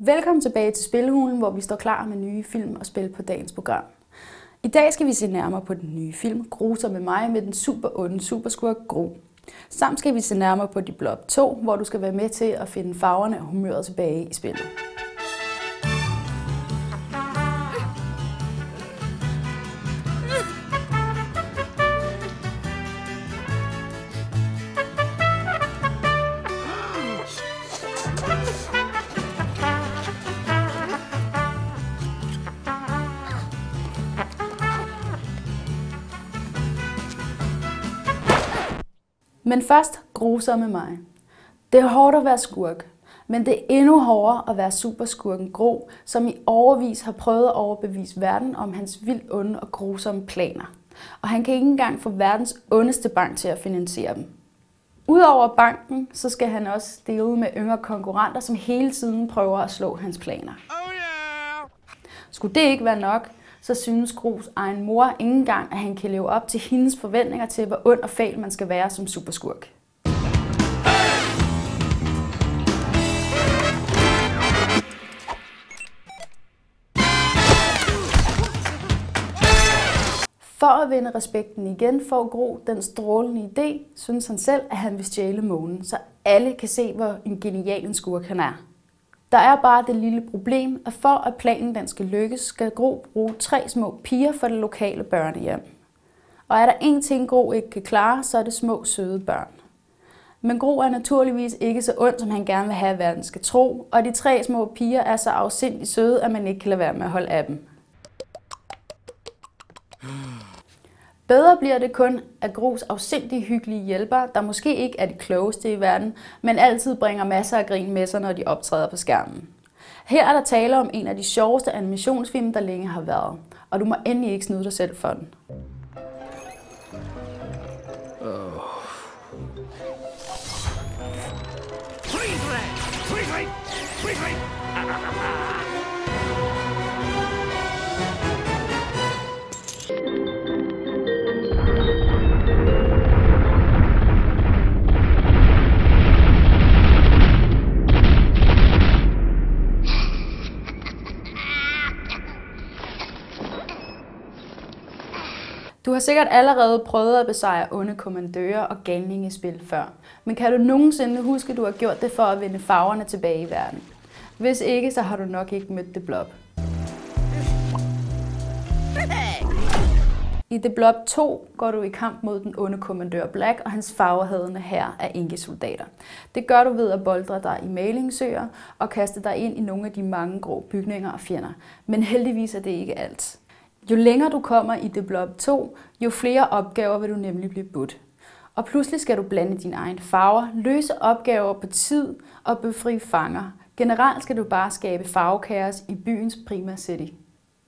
Velkommen tilbage til Spilhulen, hvor vi står klar med nye film og spil på dagens program. I dag skal vi se nærmere på den nye film, Gruser med mig med den super onde superskurk Gro. Samt skal vi se nærmere på De 2, hvor du skal være med til at finde farverne og humøret tilbage i spillet. Men først grusomme mig. Det er hårdt at være skurk, men det er endnu hårdere at være superskurken Gro, som i overvis har prøvet at overbevise verden om hans vildt onde og grusomme planer. Og han kan ikke engang få verdens ondeste bank til at finansiere dem. Udover banken, så skal han også dele med yngre konkurrenter, som hele tiden prøver at slå hans planer. Oh! Skulle det ikke være nok, så synes Gros egen mor ikke engang, at han kan leve op til hendes forventninger til, hvor ond og fæl man skal være som superskurk. For at vinde respekten igen, får Gro den strålende idé, synes han selv, at han vil stjæle månen, så alle kan se, hvor en genial en skurk han er. Der er bare det lille problem, at for at planen den skal lykkes, skal Gro bruge tre små piger for det lokale børnehjem. Og er der en ting, Gro ikke kan klare, så er det små, søde børn. Men Gro er naturligvis ikke så ond, som han gerne vil have, at verden skal tro, og de tre små piger er så afsindigt søde, at man ikke kan lade være med at holde af dem. Bedre bliver det kun af Gros afsindig hyggelige hjælper, der måske ikke er de klogeste i verden, men altid bringer masser af grin med sig, når de optræder på skærmen. Her er der tale om en af de sjoveste animationsfilm, der længe har været, og du må endelig ikke snyde dig selv for den. Oh. Du har sikkert allerede prøvet at besejre onde kommandører og galningespil før, men kan du nogensinde huske, at du har gjort det for at vinde farverne tilbage i verden? Hvis ikke, så har du nok ikke mødt The Blob. I The Blob 2 går du i kamp mod den onde kommandør Black og hans farvehadende her af inkesoldater. Det gør du ved at boldre dig i malingsøer og kaste dig ind i nogle af de mange grå bygninger og fjender. Men heldigvis er det ikke alt. Jo længere du kommer i det blob 2, jo flere opgaver vil du nemlig blive budt. Og pludselig skal du blande dine egne farver, løse opgaver på tid og befri fanger. Generelt skal du bare skabe farvekaos i byens prima city.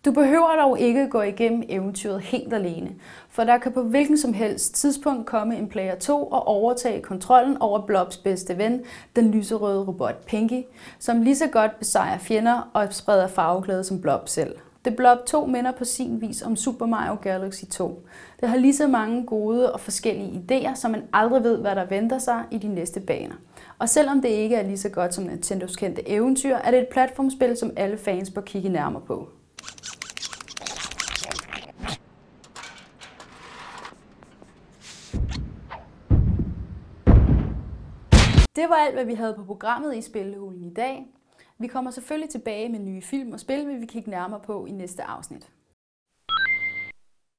Du behøver dog ikke gå igennem eventyret helt alene, for der kan på hvilken som helst tidspunkt komme en player 2 og overtage kontrollen over Blobs bedste ven, den lyserøde robot Pinky, som lige så godt besejrer fjender og spreder farveglæde som Blob selv. The Blob 2 minder på sin vis om Super Mario Galaxy 2. Det har lige så mange gode og forskellige idéer, så man aldrig ved, hvad der venter sig i de næste baner. Og selvom det ikke er lige så godt som Nintendos kendte eventyr, er det et platformspil, som alle fans bør kigge nærmere på. Det var alt, hvad vi havde på programmet i Spillehulen i dag. Vi kommer selvfølgelig tilbage med nye film og spil, vi kigger kigge nærmere på i næste afsnit.